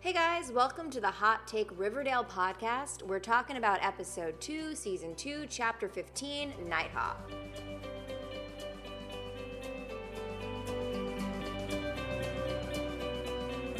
Hey guys, welcome to the Hot Take Riverdale podcast. We're talking about episode 2, season 2, chapter 15, Nighthawk.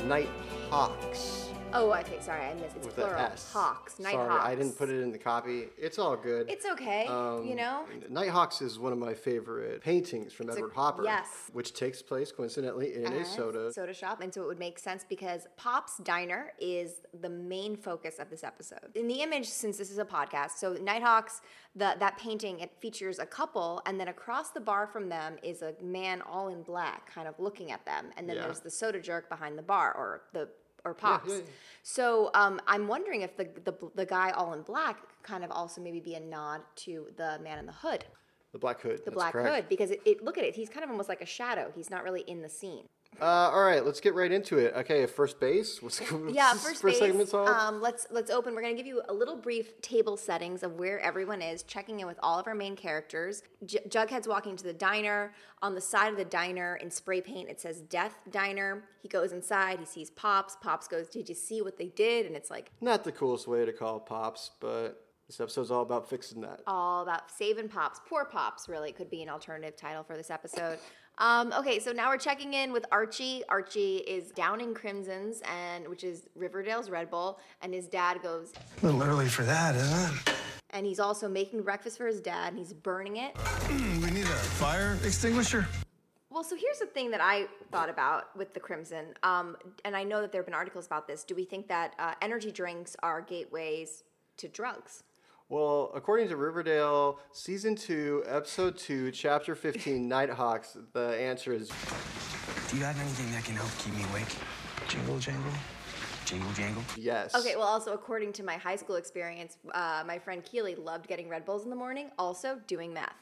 Night Hawks Oh, I think, sorry, I missed It's with plural. S. Hawks, Sorry, Nighthawks. I didn't put it in the copy. It's all good. It's okay, Um, you know? Nighthawks is one of my favorite paintings from a- Edward Hopper. yes. Which takes place coincidentally in a Uh, soda. soda shop and so it would make sense because pop's diner is the main focus of this episode in the image since this is a podcast so nighthawks the, that painting it features a couple and then across the bar from them is a man all in black kind of looking at them and then Yeah. there's the soda jerk behind the bar or the or pops yeah, yeah. so um, i'm wondering if the, the the guy all in black could kind of also maybe be a nod to the man in the hood the Black Hood. the black correct. hood because it, it look at it he's kind of almost like a shadow he's not really in the scene Uh, all right, let's get right into it. Okay, first base. Yeah, first, first base. segment's all? Um, let's let's open. We're gonna give you a little brief table settings of where everyone is, checking in with all of our main characters. J- Jughead's walking to the diner. On the side of the diner in spray paint, it says Death Diner. He goes inside. He sees Pops. Pops goes, "Did you see what they did?" And it's like Not the coolest way to call Pops, but this episode's all about fixing that. all about saving Pops. Poor Pops, really could be an alternative title for this episode. Um, okay, so now we're checking in with Archie. Archie is down in Crimson's, and which is Riverdale's Red Bull, and his dad goes, A little early for that, isn't it? and he's also making breakfast for his dad and he's burning it. Hmm, We need a fire extinguisher. Well, so here's the thing that I thought about with the Crimson, um, and I know that there have been articles about this. Do we think that uh, energy drinks are gateways to drugs? Well, according to Riverdale, season two, episode two, chapter fifteen, Nighthawks, the answer is Do you have anything that can help keep me awake? Jingle jangle. Jingle jangle? yes. Okay, well, also according to my high school experience, uh, my friend Keely loved getting Red Bulls in the morning, also doing meth.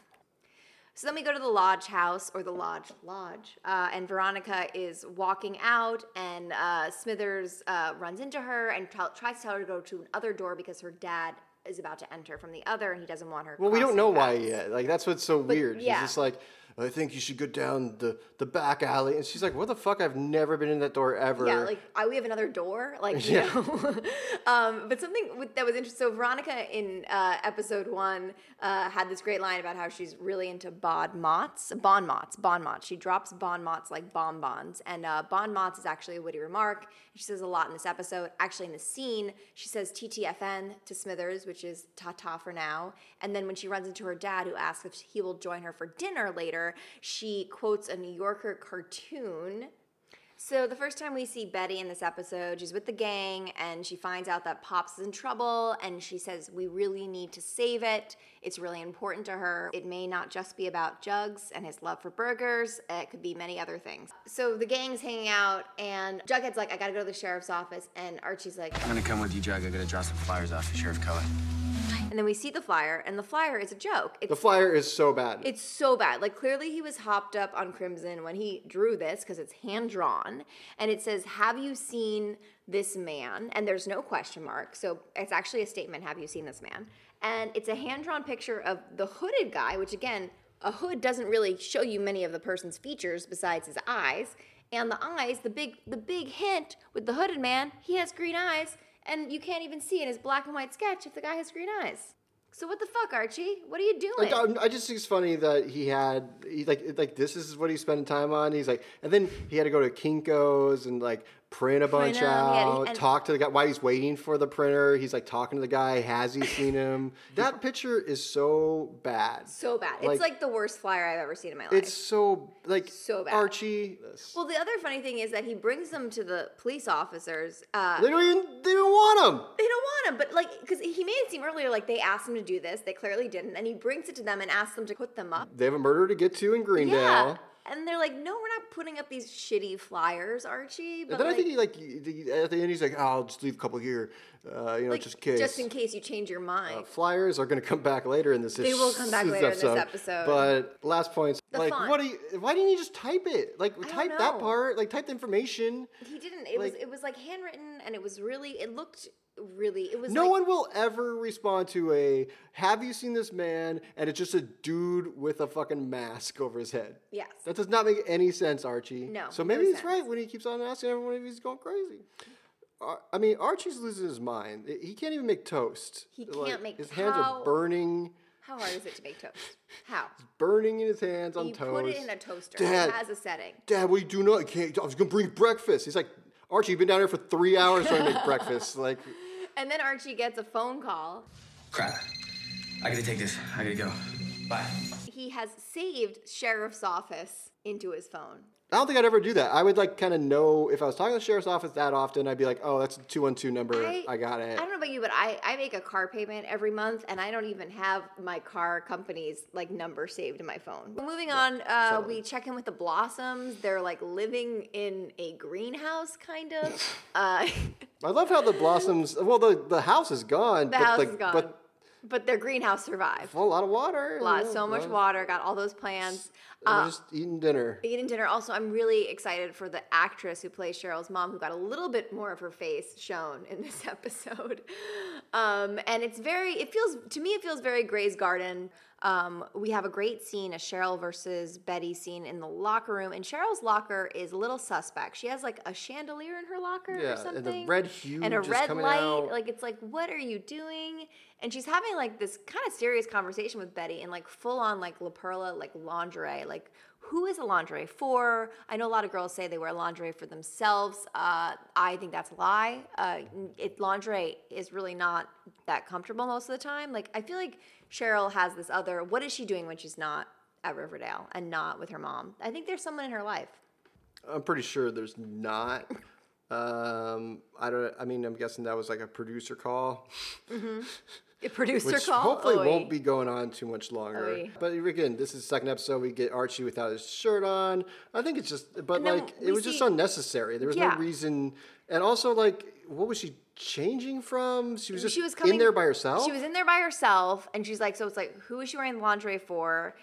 So then we go to the lodge house or the lodge lodge, uh, and Veronica is walking out, and uh, Smithers uh, runs into her and t- tries to tell her to go to another door because her dad is about to enter from the other, and he doesn't want her. Well, we don't know why yet. Like that's what's so weird. yeah. He's just like, I think you should go down the the back alley, and she's like, What the fuck? I've never been in that door ever. Yeah, like I, we have another door, like you Yeah. know. um, but something with, that was interesting. So Veronica in uh, episode one uh, had this great line about how she's really into bod mots, bon mots, bon mots. She drops bon mots like bonbons, and uh, bon mots is actually a witty remark. She says a lot in this episode. Actually, in the scene, she says TTFN to Smithers, which is ta ta for now. And then when she runs into her dad, who asks if he will join her for dinner later, she quotes a New Yorker cartoon. So the first time we see Betty in this episode, she's with the gang and she finds out that Pops is in trouble and she says we really need to save it. It's really important to her. It may not just be about Jugs and his love for burgers. It could be many other things. So the gang's hanging out and Jughead's like, I gotta go to the sheriff's office and Archie's like, I'm gonna come with you, Jug. I gotta draw some flyers off for Sheriff Keller. And then we see the flyer and the flyer is a joke. It's the flyer is so bad. It's so bad. Like clearly he was hopped up on Crimson when he drew this because it's hand drawn and it says, "Have you seen this man?" And there's no question mark. So it's actually a statement, "Have you seen this man?" And it's a hand drawn picture of the hooded guy, which again, a hood doesn't really show you many of the person's features besides his eyes. And the eyes, the big the big hint with the hooded man, he has green eyes and you can't even see in his black and white sketch if the guy has green eyes. So what the fuck, Archie? What are you doing? Like, um, I just think it's funny that he had he like like this is what he's spending time on. He's like, and then he had to go to Kinkos and like print a bunch yeah, out, and- talk to the guy while he's waiting for the printer. He's like talking to the guy. Has he seen him? that picture is so bad. So bad. Like- it's like the worst flyer I've ever seen in my life. It's so like So bad. Archie. well, the other funny thing is that he brings them to the police officers. Uh, They don't even they don't want him. they don't want him, but like, because he made it seem earlier like they asked him to do this. They clearly didn't, and he brings it to them and asks them to put them up. They have a murder to get to in Greendale. Yeah. And they're like, no, we're not putting up these shitty flyers, Archie. But then like, I think he like at the end he's like, oh, I'll just leave a couple here, uh, you know, like, just in case. just in case you change your mind. Uh, flyers are going to come back later in this. Episode. They will come back later in this episode. But last points, The like, font. what do you? Why didn't you just type it? Like, type that part. Like, type the information. he didn't. It was it was like handwritten, and it was really. It looked really. It was No like, one will ever respond to a "Have you seen this man?" and it's just a dude with a fucking mask over his head. Yes. That does not make any sense, Archie. No, So no maybe he's sense. right when he keeps on asking everyone if he's going crazy. Ar- I mean, Archie's losing his mind. He can't even make toast. He Like, can't make His hands how- are burning, How hard is it to make toast? How? it's burning in his hands on You toast. put it in a toaster. Dad, It has a setting. Dad, what are you doing? I can't. I was gonna bring breakfast. He's like, Archie, you've been down here for three hours trying to make breakfast. Like, And then Archie gets a phone call. Crap. I gotta take this. I gotta go. Bye. He has saved sheriff's office into his phone. I don't think I'd ever do that. I would like kind of know if I was talking to the sheriff's office that often. I'd be like, oh, that's a two one two number. I, got it. I don't know about you, but I, I make a car payment every month, and I don't even have my car company's like number saved in my phone. Moving on, uh, we check in with the Blossoms. They're like living in a greenhouse, kind of. Uh, I love how the blossoms. Well, the the house is gone. the but house like, is gone, But but their greenhouse survived. a lot of water. A lot, yeah, so much lot water. Got all those plants. Uh, just eating dinner. eating dinner. Also, I'm really excited for the actress who plays Cheryl's mom, who got a little bit more of her face shown in this episode. Um, and it's very, it feels, to me, it feels very Grey's Garden. Um, we have a great scene, a Cheryl versus Betty scene in the locker room. And Cheryl's locker is a little suspect. She has like a chandelier in her locker Yeah, or something. and the red hue And a red light. out. Like, it's like, what are you doing? And she's having like this kind of serious conversation with Betty in like full on like La Perla, like lingerie. Like, who is a lingerie for? I know a lot of girls say they wear lingerie for themselves. Uh, I think that's a lie. Uh, it, lingerie is really not that comfortable most of the time. Like, I feel like Cheryl has this other. What is she doing when she's not at Riverdale and not with her mom? I think there's someone in her life. I'm pretty sure there's not. Um, I don't. I mean, I'm guessing that was like a producer call, A producer which call. hopefully Oy. won't be going on too much longer. Oy. But again, this is the second episode. We get Archie without his shirt on. I think it's just, but like, it was just unnecessary. There was Yeah. no reason, and also like, what was she changing from? She was just she was coming in there by herself. She was in there by herself, and she's like, so it's like, who is she wearing lingerie for?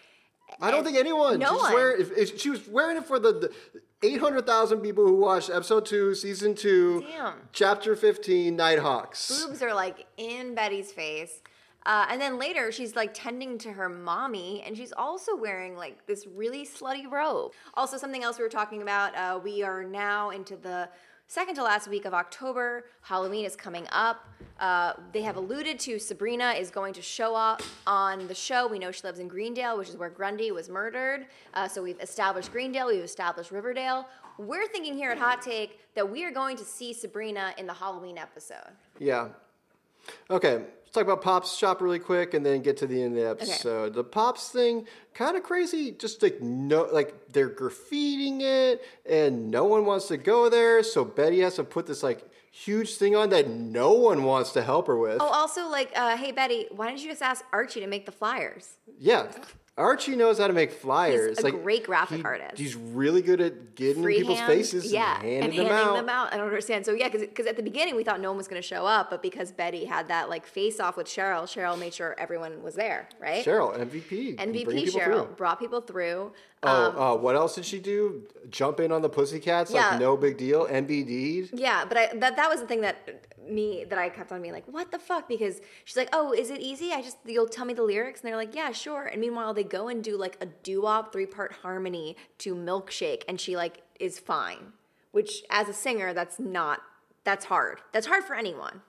I don't think anyone. No she was one. Wearing, if, if she was wearing it for the, the 800,000 people who watched episode two, season two, Damn. chapter 15, Nighthawks. Boobs are like in Betty's face. Uh, and then later, she's like tending to her mommy, and she's also wearing like this really slutty robe. Also, something else we were talking about uh, we are now into the second to last week of October. Halloween is coming up. Uh, they have alluded to Sabrina is going to show up on the show. We know she lives in Greendale, which is where Grundy was murdered. Uh, so we've established Greendale, we've established Riverdale. We're thinking here at Hot Take that we are going to see Sabrina in the Halloween episode. Yeah. Okay, let's talk about Pop's shop really quick and then get to the end of the episode. The Pops thing, kind of crazy. Just like no, like they're graffitiing it, and no one wants to go there. So Betty has to put this like huge thing on that no one wants to help her with. Oh, also, like, uh, hey Betty, why didn't you just ask Archie to make the flyers? Yeah. Archie knows how to make flyers. He's a great graphic he- artist. He's really good at getting in people's faces yeah, and handing, and them, handing out. I don't understand. So yeah, because at the beginning we thought no one was going to show up, but because Betty had that like face off with Cheryl, Cheryl made sure everyone was there, right? Cheryl, MVP. MVP Cheryl through. brought people through. Oh, Um, uh, what else did she do? Jump in on the Pussycats Yeah. like no big deal. NBD. Yeah, but I, that that was the thing that me that I kept on being like, what the fuck? Because she's like, oh, is it easy? I just you'll tell me the lyrics, and they're like, yeah, sure. And meanwhile, they go and do like a doo-wop three-part harmony to Milkshake, and she like is fine. Which, as a singer, that's not that's hard. That's hard for anyone.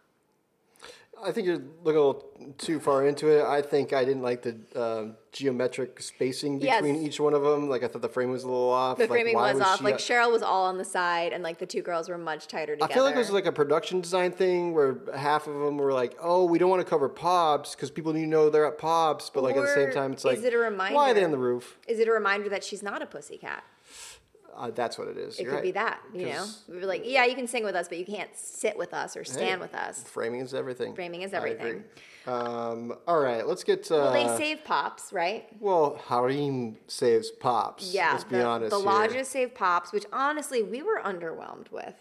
I think you're looking a little too far into it. I think I didn't like the um, geometric spacing Yes. between each one of them. Like I thought the frame was a little off. The Like, framing why was off. Like Cheryl was all on the side, and like the two girls were much tighter together. I feel like it was like a production design thing where half of them were like, "Oh, we don't want to cover Pops because people need to know they're at Pops," but like at the same time, it's is like, it a "Why are they reminder? on the roof?" Is it a reminder that she's not a pussycat? Uh, that's what it is. It You're could right. be that, you know? We were like, yeah, you can sing with us, but you can't sit with us or hey, stand with us. Framing is everything. Framing is everything. Um, all right, let's get. Uh, Well, they save Pops, right? Well, Hiram saves Pops. Yeah. let's be honest. The here. lodges save Pops, which honestly, we were underwhelmed with.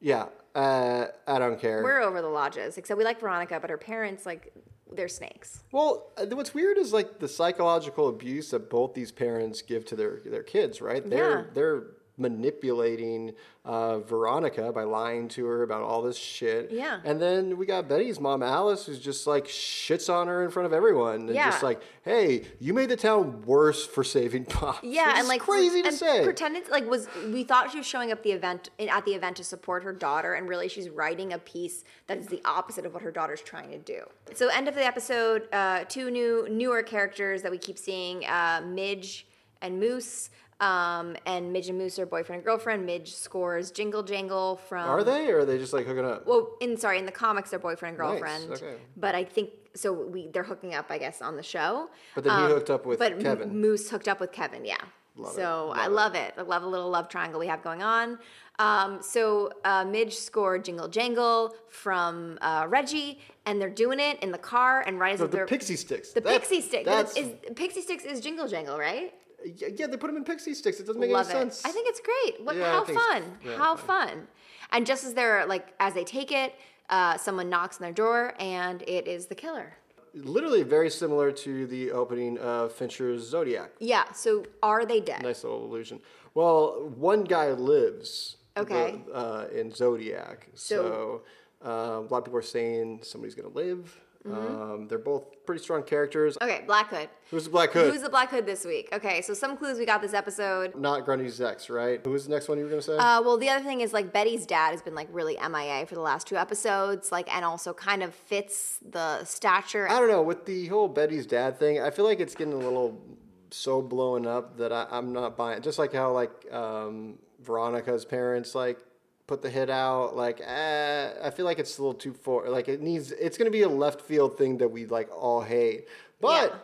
Yeah, uh, I don't care. We're over the lodges, except we like Veronica, but her parents, like, they're snakes. Well, uh, what's weird is like the psychological abuse that both these parents give to their their kids, right? They're Yeah. they're manipulating uh, Veronica by lying to her about all this shit. Yeah. And then we got Betty's mom, Alice, who's just like shits on her in front of everyone. And Yeah. just like, hey, you made the town worse for saving Pop. Yeah, and like crazy to and say. Pretended like was we thought she was showing up the event at the event to support her daughter, and really she's writing a piece that is the opposite of what her daughter's trying to do. So end of the episode, uh, two new newer characters that we keep seeing, uh, Midge and Moose. Um, and Midge and Moose are boyfriend and girlfriend. Midge scores Jingle Jangle from. Are they, or are they just like hooking up? Well, in sorry, in the comics they're boyfriend and Nice, girlfriend. okay. But I think so. We they're hooking up, I guess, on the show. But then he hooked up with but M- Moose hooked up with Kevin. Yeah. Love it, so love I love it. I love a little love triangle we have going on. Um, so uh, Midge scored Jingle Jangle from uh, Reggie, and they're doing it in the car. And right as the, the pixie sticks. the pixie stick. That's, Is, pixie sticks is Jingle Jangle, right? Yeah, they put them in pixie sticks. It doesn't make Love any it. sense. I think it's great. What, Yeah, I how think it's- fun! yeah, how fun! And just as they're like, as they take it, uh, someone knocks on their door, and it is the killer. literally very similar to the opening of Fincher's Zodiac. Yeah. So are they dead? Nice little illusion. Well, one guy lives. Okay. the- uh, in Zodiac. So, uh, a lot of people are saying somebody's going to live. Um, they're both pretty strong characters. Okay, Black Hood. Who's the Black Hood? Mm-hmm. Who's the Black Hood this week? Okay, so some clues we got this episode. Not Grundy's ex, right? Who was the next one you were going to say? Uh, well, the other thing is like Betty's dad has been like really MIA for the last two episodes, like, and also kind of fits the stature. I don't know. With the whole Betty's dad thing, I feel like it's getting a little so blown up that I, I'm not buying. Just like how like um, Veronica's parents like put the hit out. Like, eh, I feel like it's a little too far. Like it needs. It's going to be a left field thing that we like all hate. But Yeah.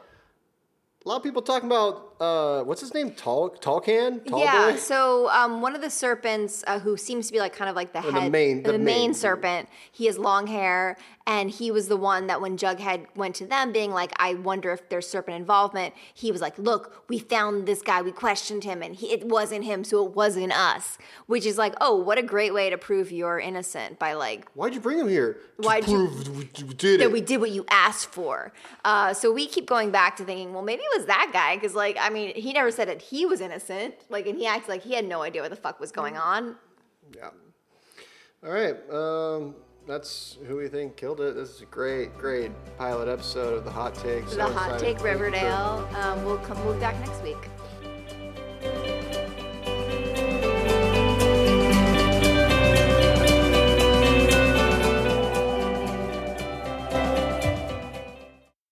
a lot of people talking about uh, what's his name? Tall Tall Can. Tall yeah, boy? so um, one of the serpents uh, who seems to be like kind of like the the head, main- the, the main main- serpent. He has long hair, and he was the one that when Jughead went to them, being like, "I wonder if there's serpent involvement." He was like, "Look, we found this guy. We questioned him, and he, it wasn't him, so it wasn't us." Which is like, oh, what a great way to prove you're innocent by like Why'd you bring him here? You- prove we we did that it. we did what you asked for. Uh, so we keep going back to thinking, well, maybe it was that guy because, like, I mean, he never said that he was innocent. Like, and he acted like he had no idea what the fuck was going on. Yeah. All right. Um, that's who we think killed it. This is a great, great pilot episode of the Hot Take. So the hot take Thank you for- Riverdale. Um, we'll come. We'll be back next week.